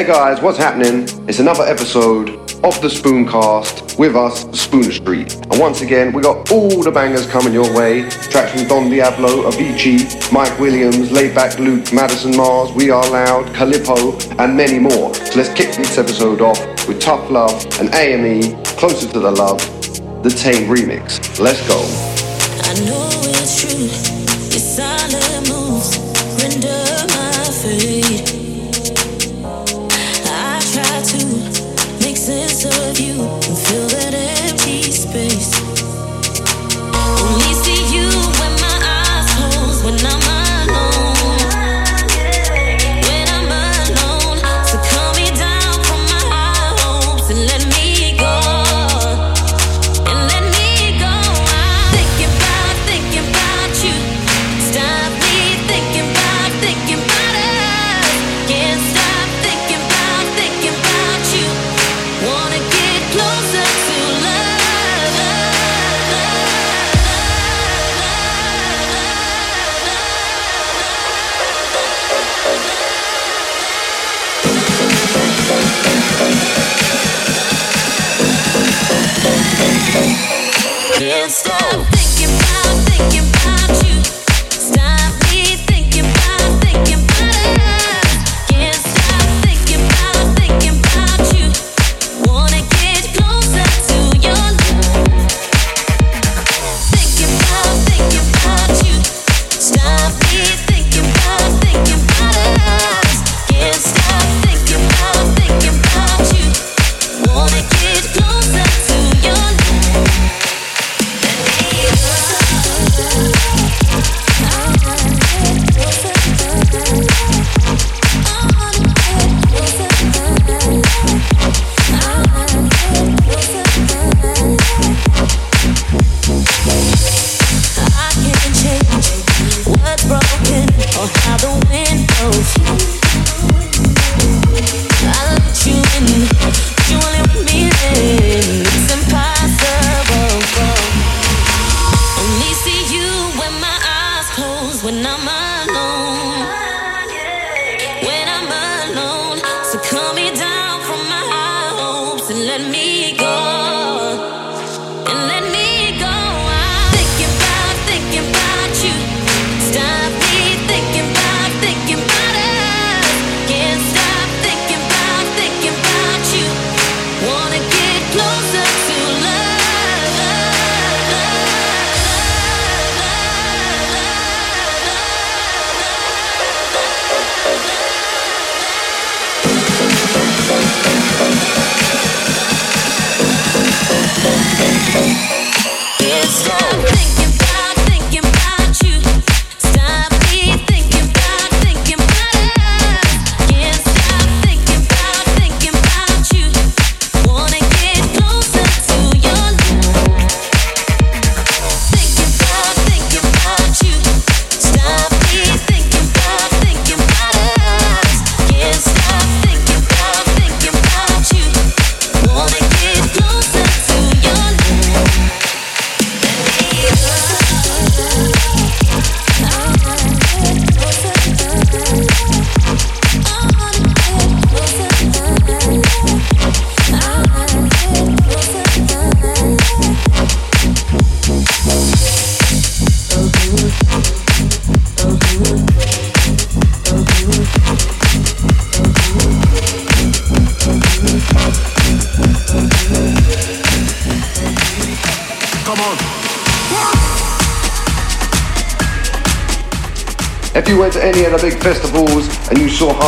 Hey guys, what's happening? It's another episode of the Spooncast with us, Spooner Street. And once again, we got all the bangers coming your way. Tracks from Don Diablo, Avicii, Mike Williams, Laidback Luke, Madison Mars, We Are Loud, Calippo, and many more. So let's kick this episode off with Tough Love and AME, Closer to the Love, the Taim Remix. Let's go.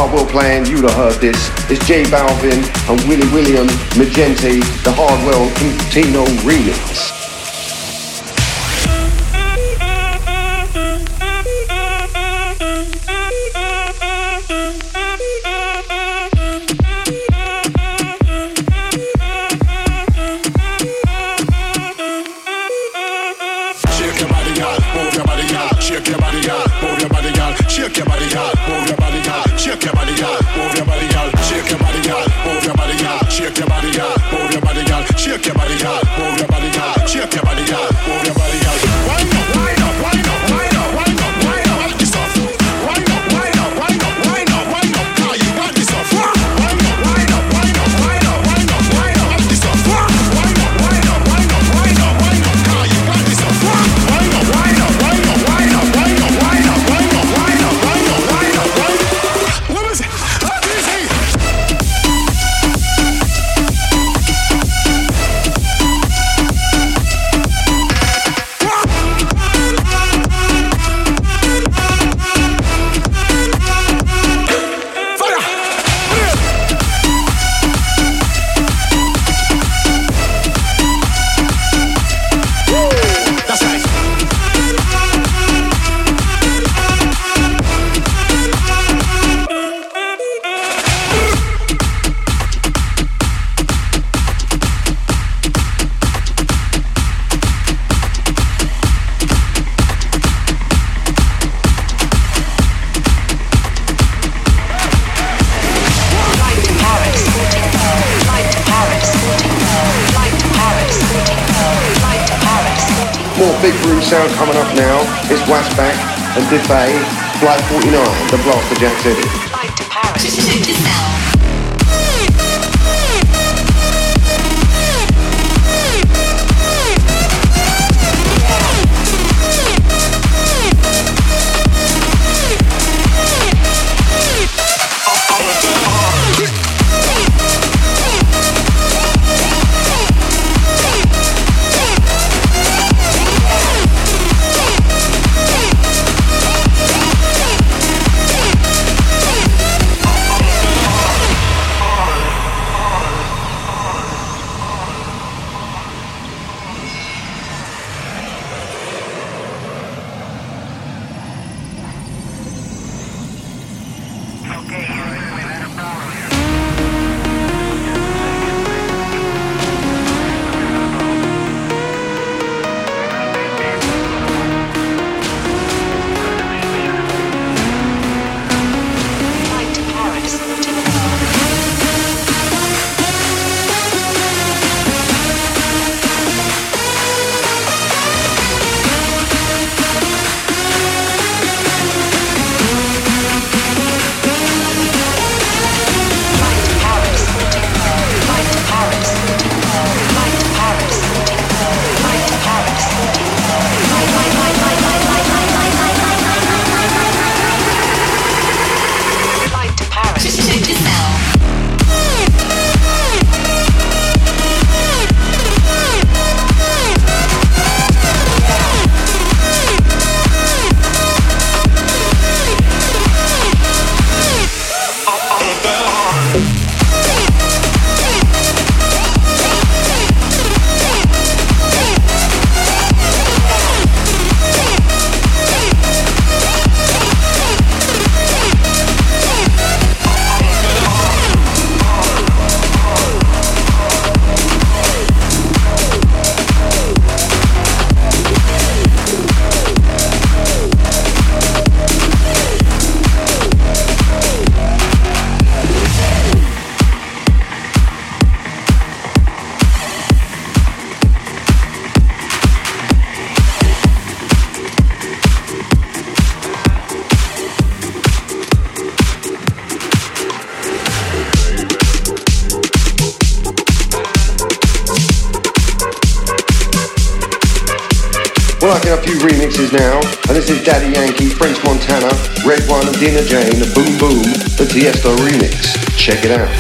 Hardwell playing, you'd have heard this. It's J Balvin and Willy William Mi Gente, the Hardwell Quintino remix. Check it out.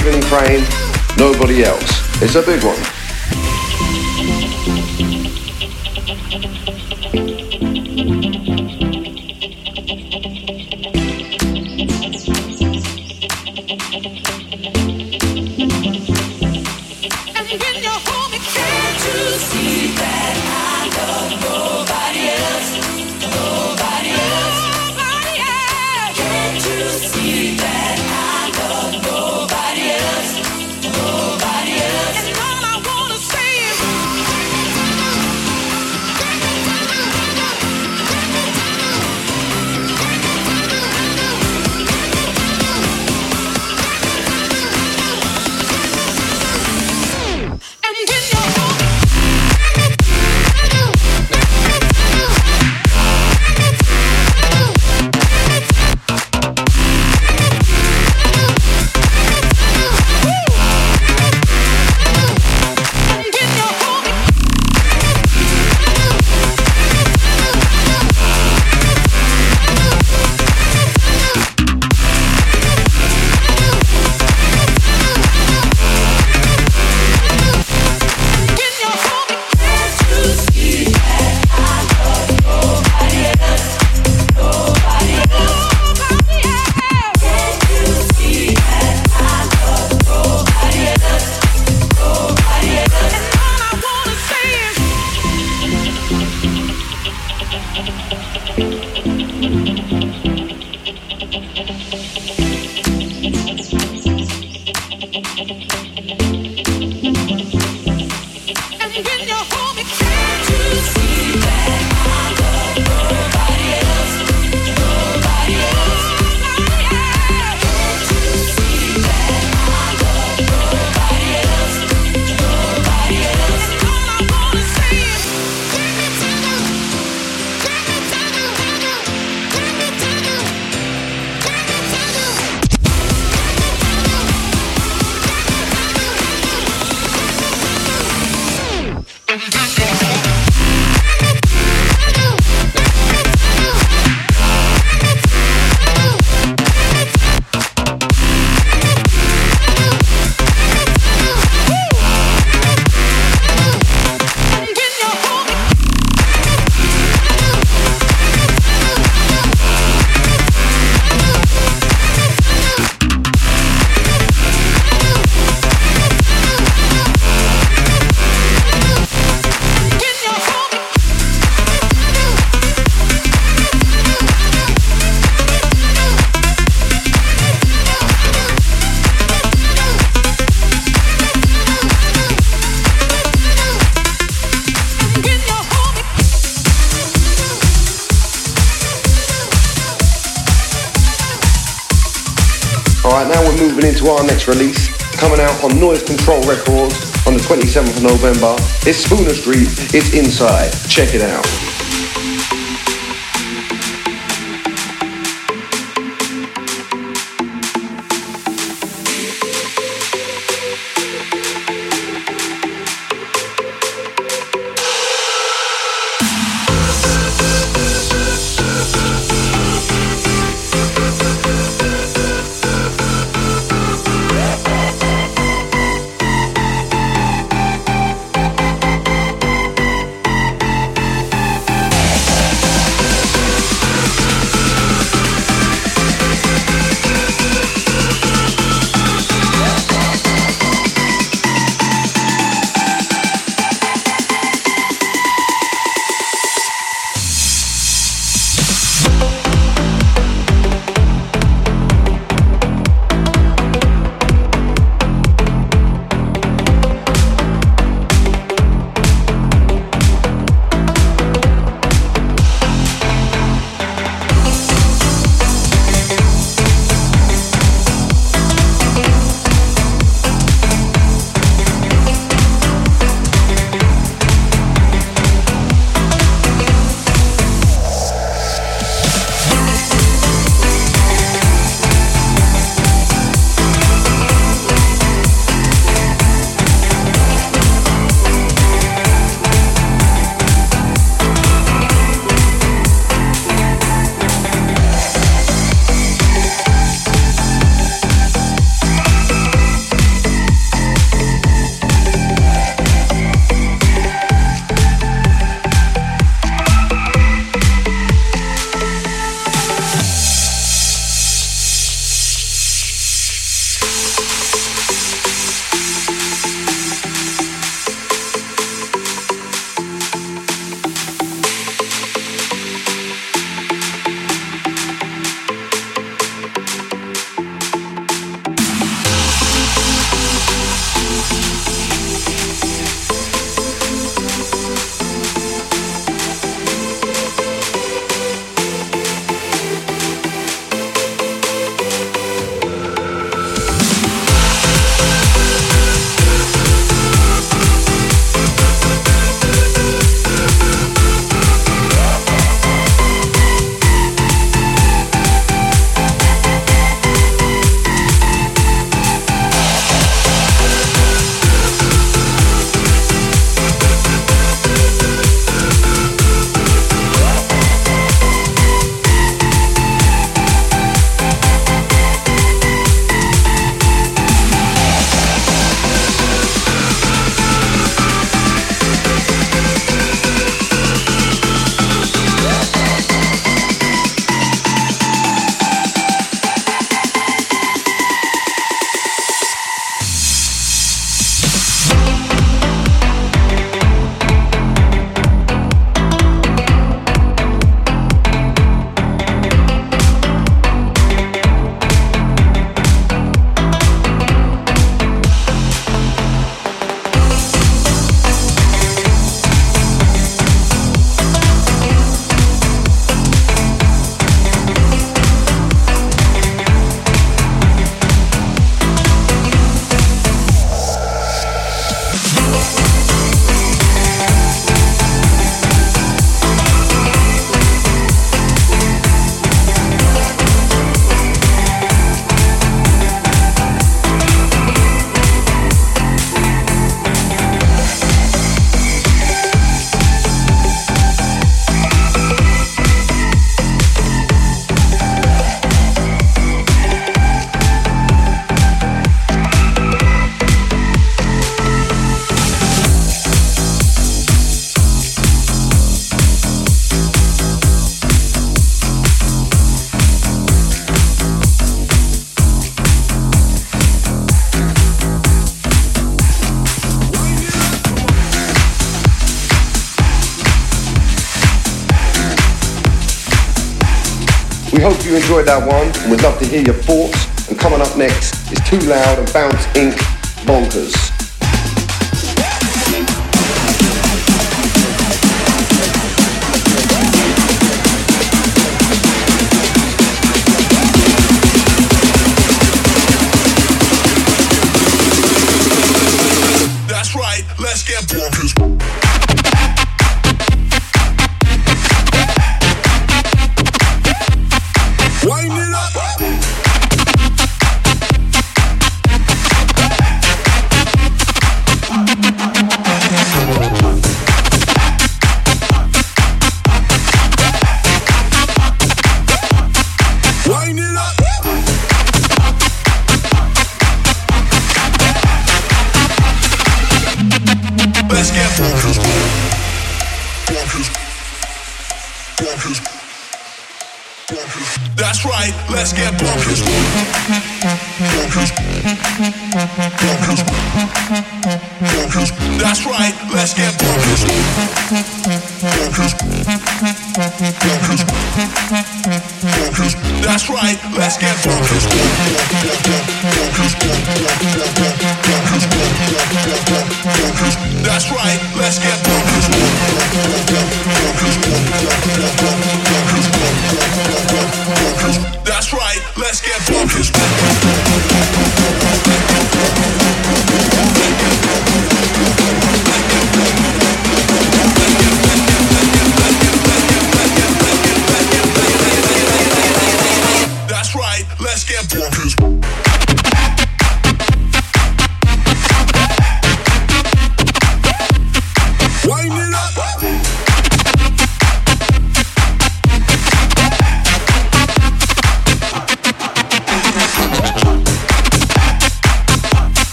Kreyn, Nobody Else. It's a big one. Our next release, coming out on Noise Control Records on the 27th of November. It's Spooner Street, it's inside. Check it out. you enjoyed that one and would love to hear your thoughts. And coming up next is twoloud and Bounce Inc. Bonkers.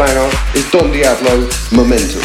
Sparrow is Don Diablo Momentum.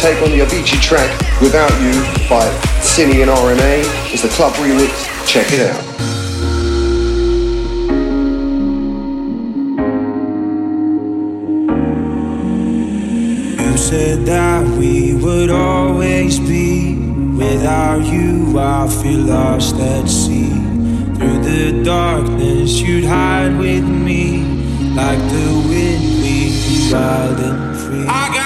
take on the Avicii track Without You by SINI and RMA. It's the club remix. Check it out. You said that we would always be. Without you, I feel lost at sea. Through the darkness, you'd hide with me. Like the wind, we'd be wild and free.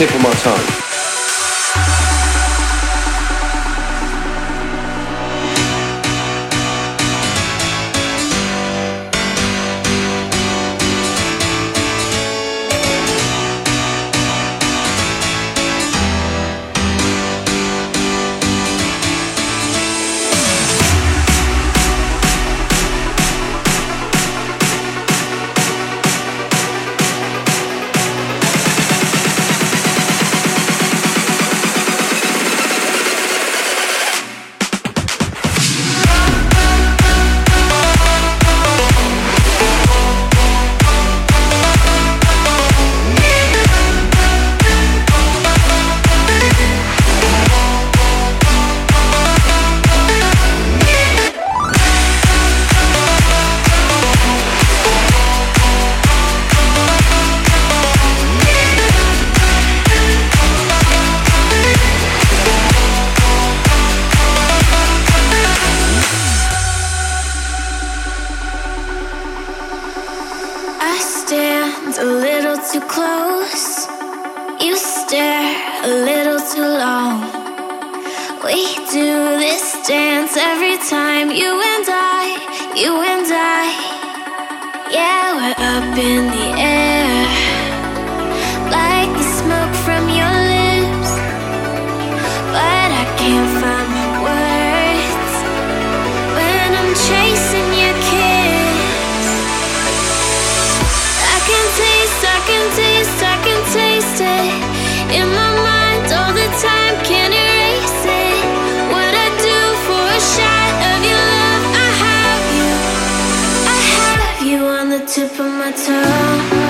tip of my tongue. you on the tip of my tongue.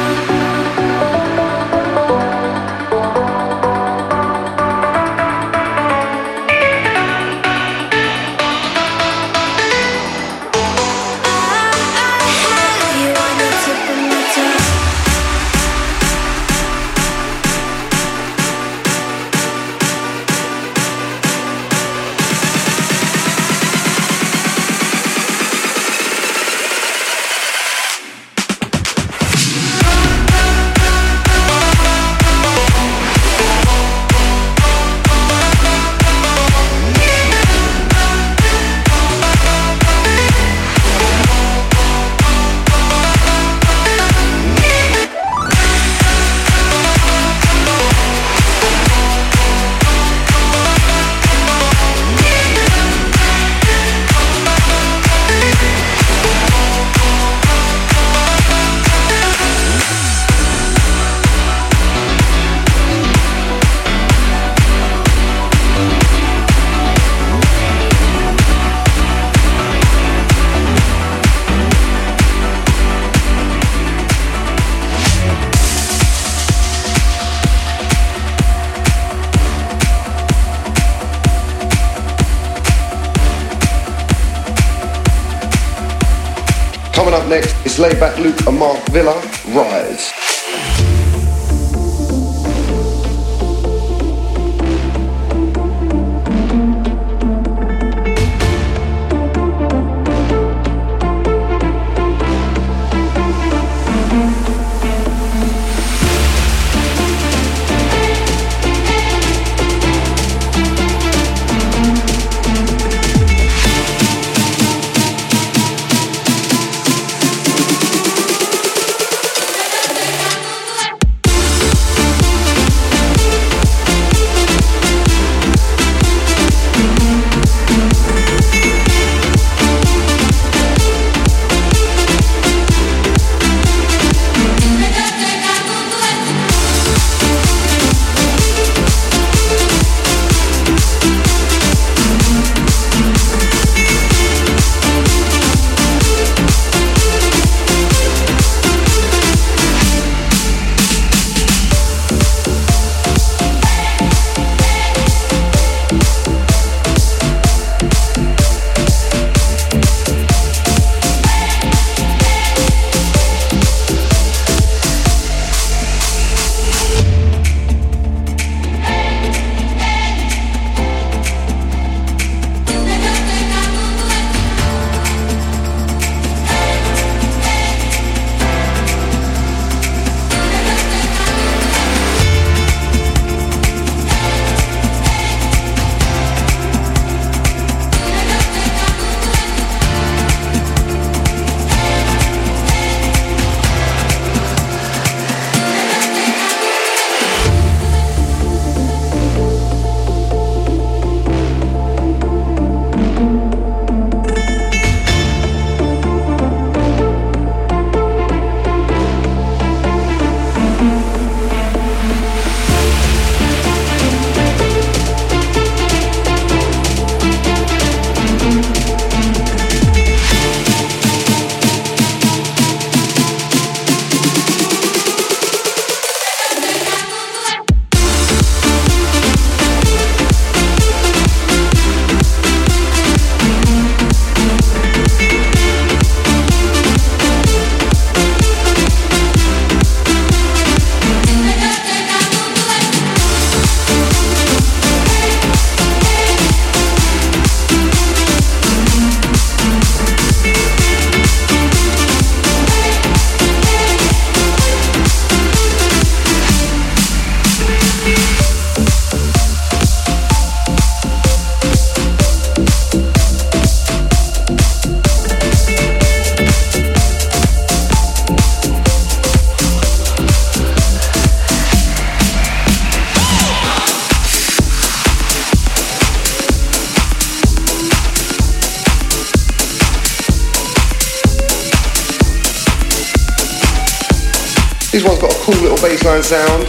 Sound.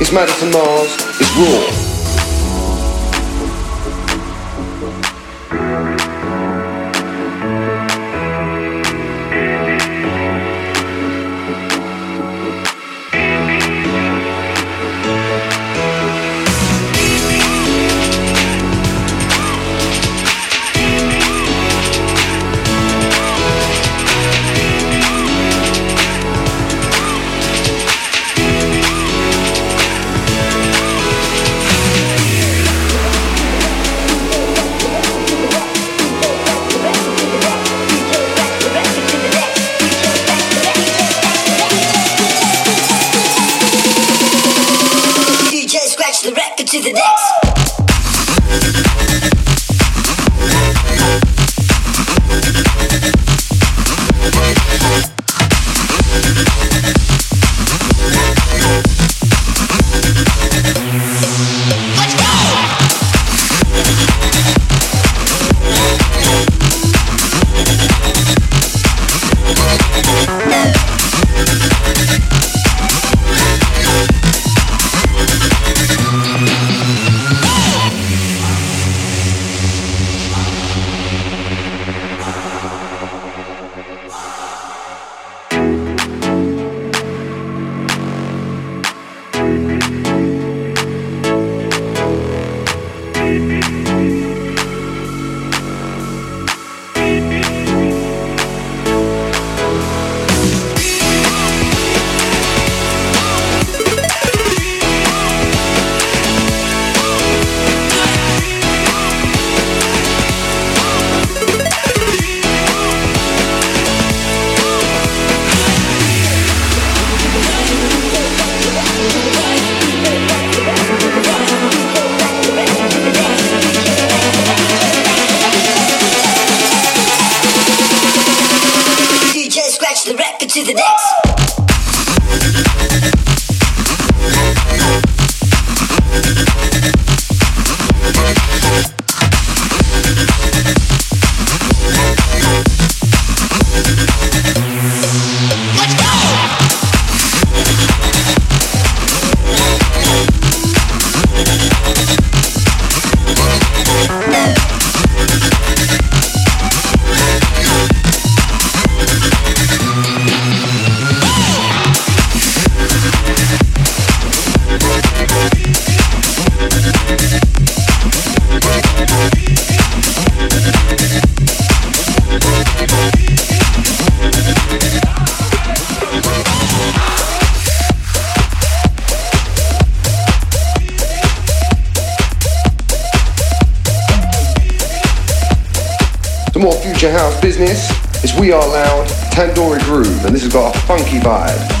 It's Madison Mars. It's raw. Tandori Groove, and this has got a funky vibe.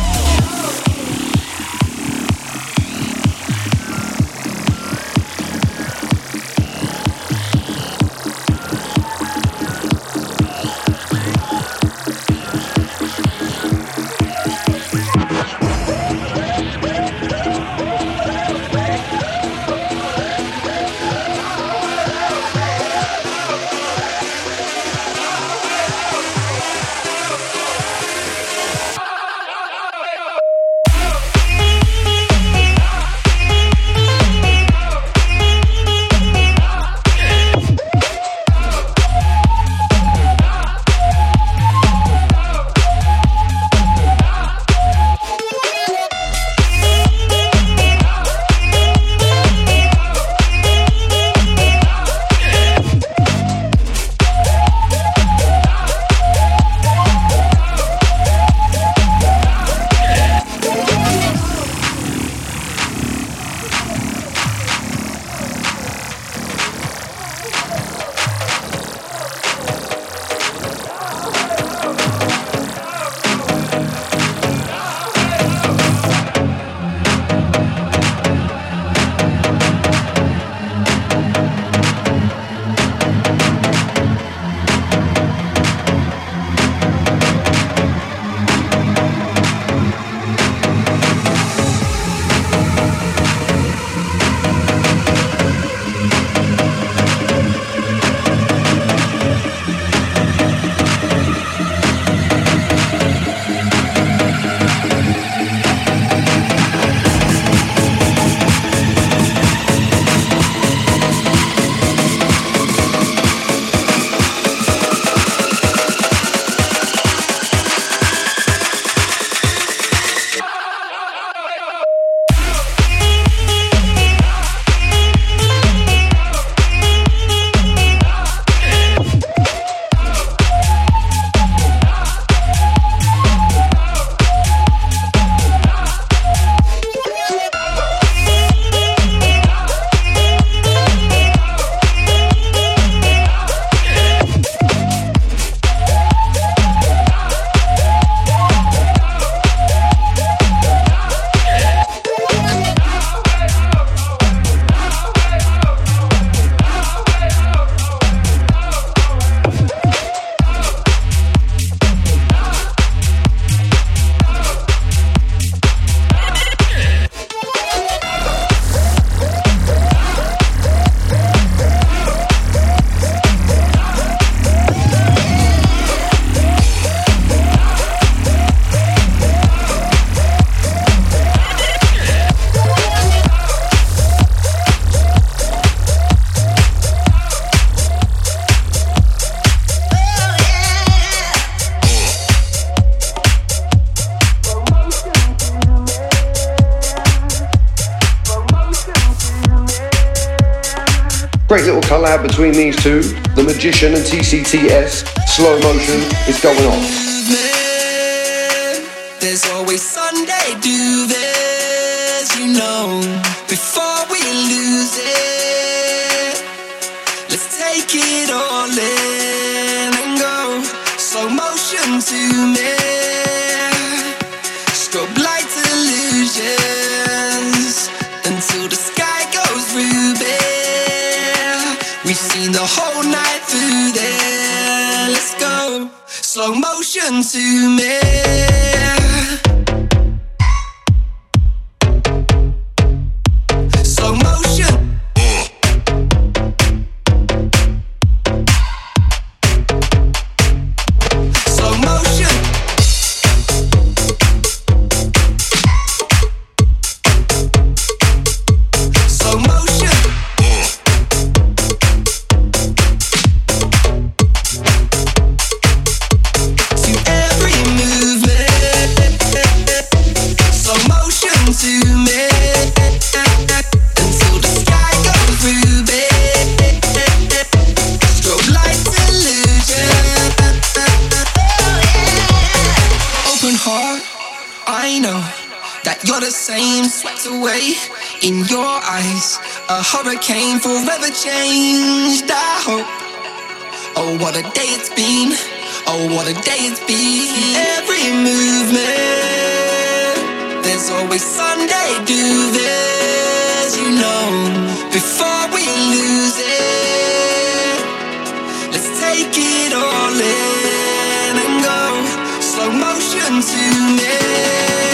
collab between these two, The Magician and TCTS, Slow Motion, is going on. attention to me. swept away in your eyes. A hurricane forever changed. I hope. Oh, what a day it's been. Oh, what a day it's been. Every movement, there's always Sunday. Do this, you know, before we lose it. Let's take it all in and go slow motion to me.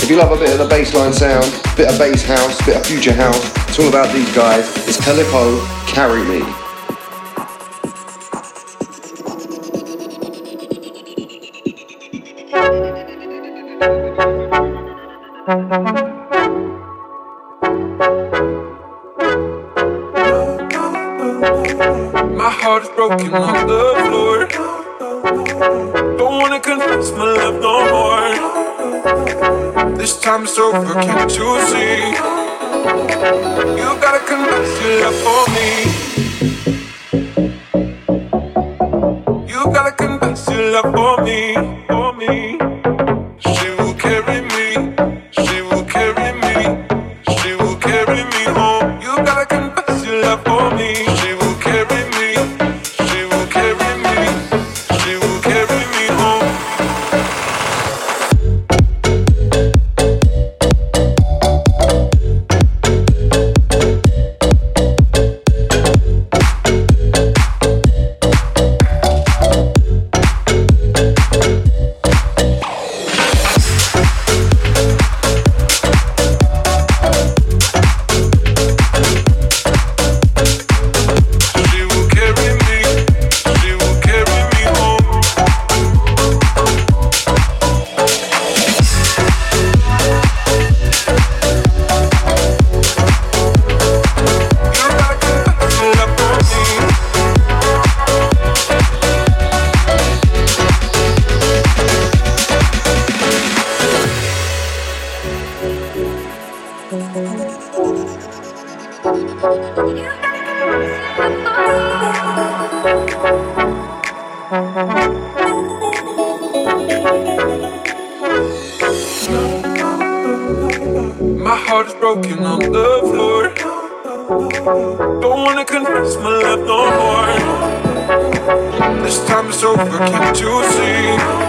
If you love a bit of the bassline sound, bit of bass house, bit of future house, it's all about these guys. It's Calippo, Carry Me. My heart is broken on the floor. Don't wanna confess my love no more. This time is over, can't you see?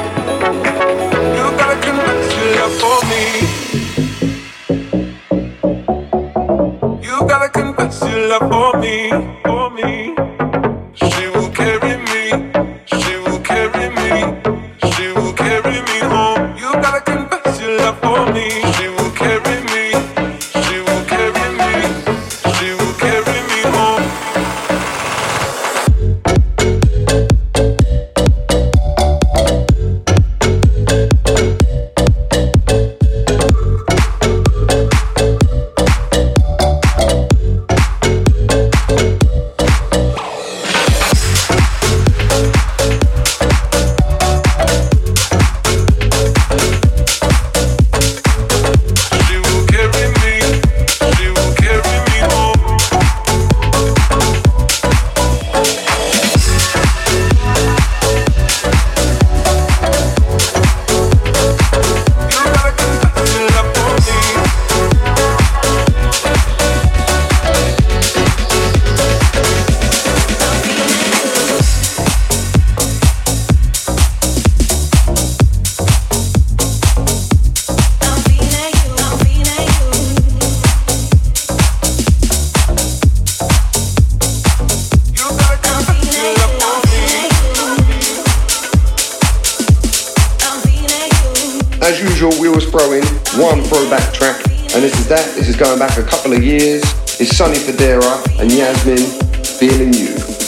Usual, we always throw in one throwback track, and this is that. This is going back a couple of years. It's Sonny Fodera and Yasmin, Feeling You.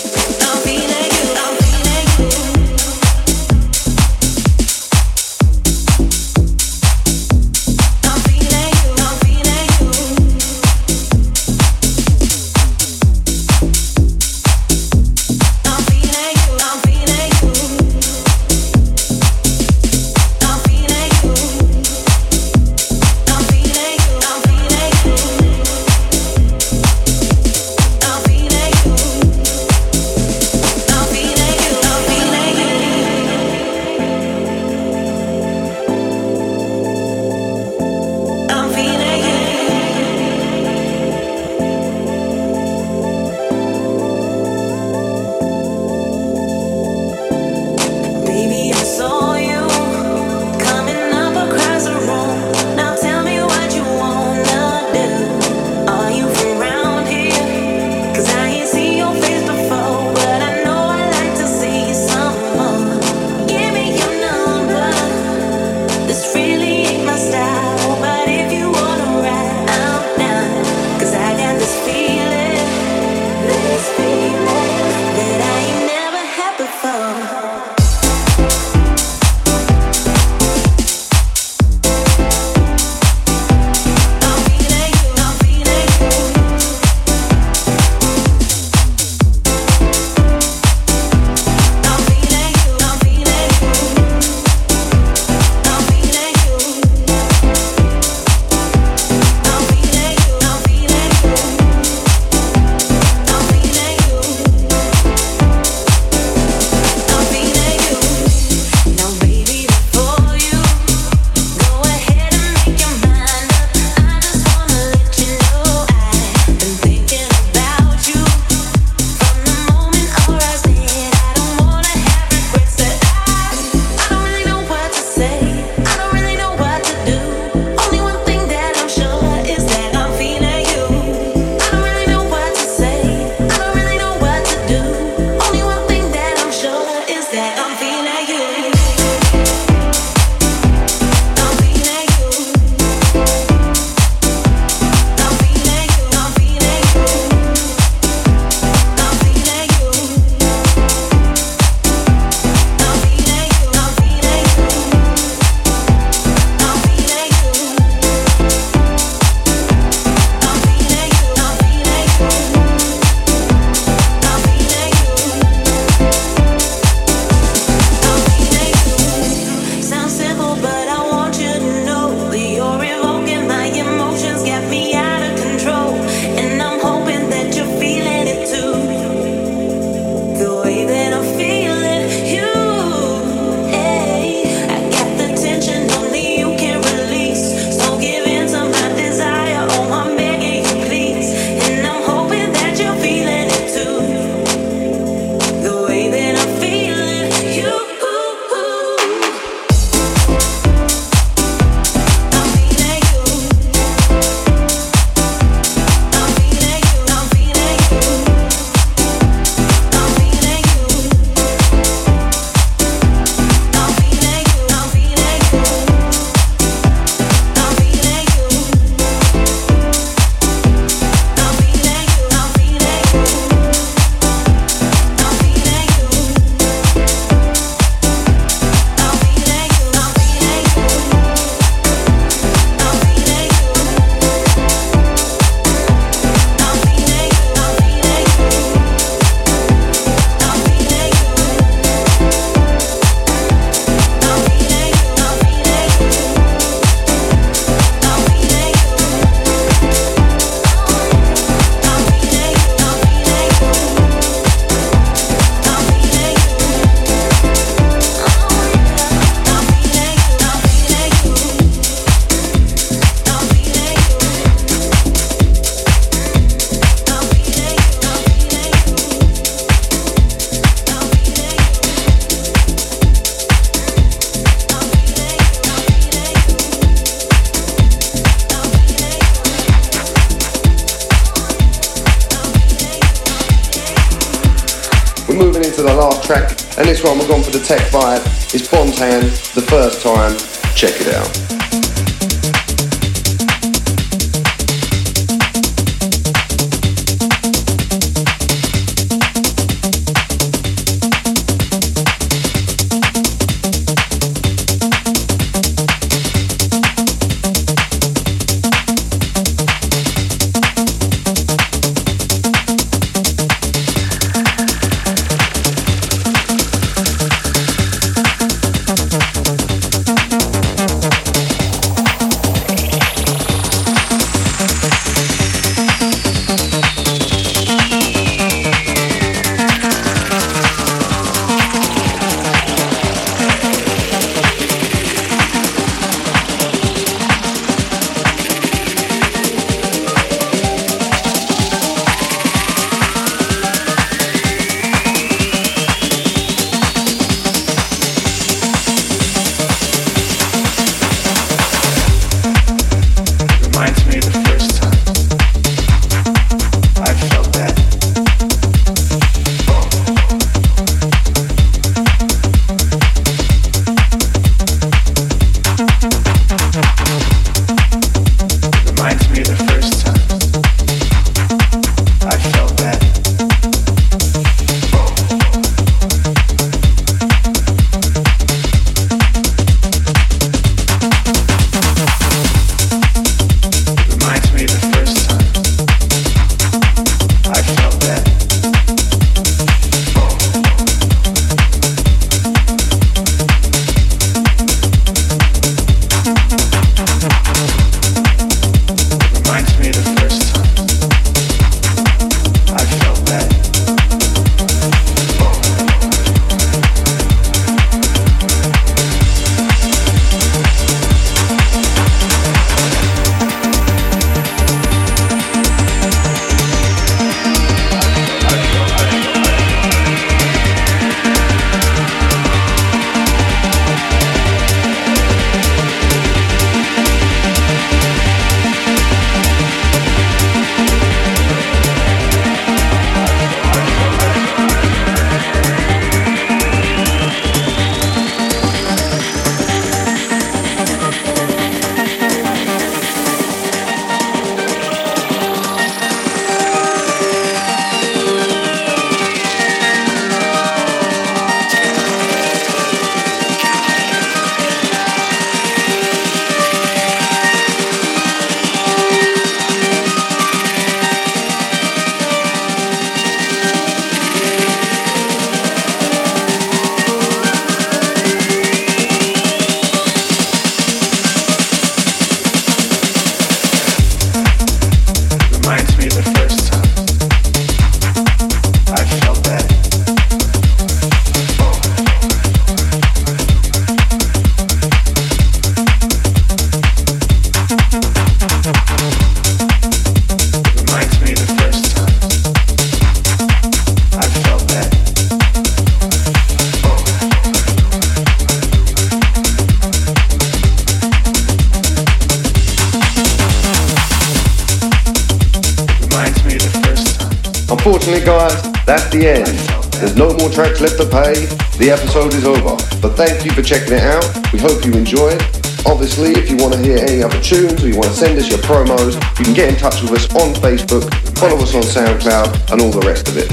No the pay. The episode is over. But thank you for checking it out. We hope you enjoyed. Obviously, if you want to hear any other tunes or you want to send us your promos, you can get in touch with us on Facebook, follow us on SoundCloud, and all the rest of it.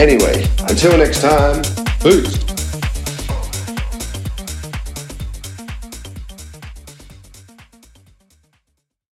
Anyway, until next time, peace.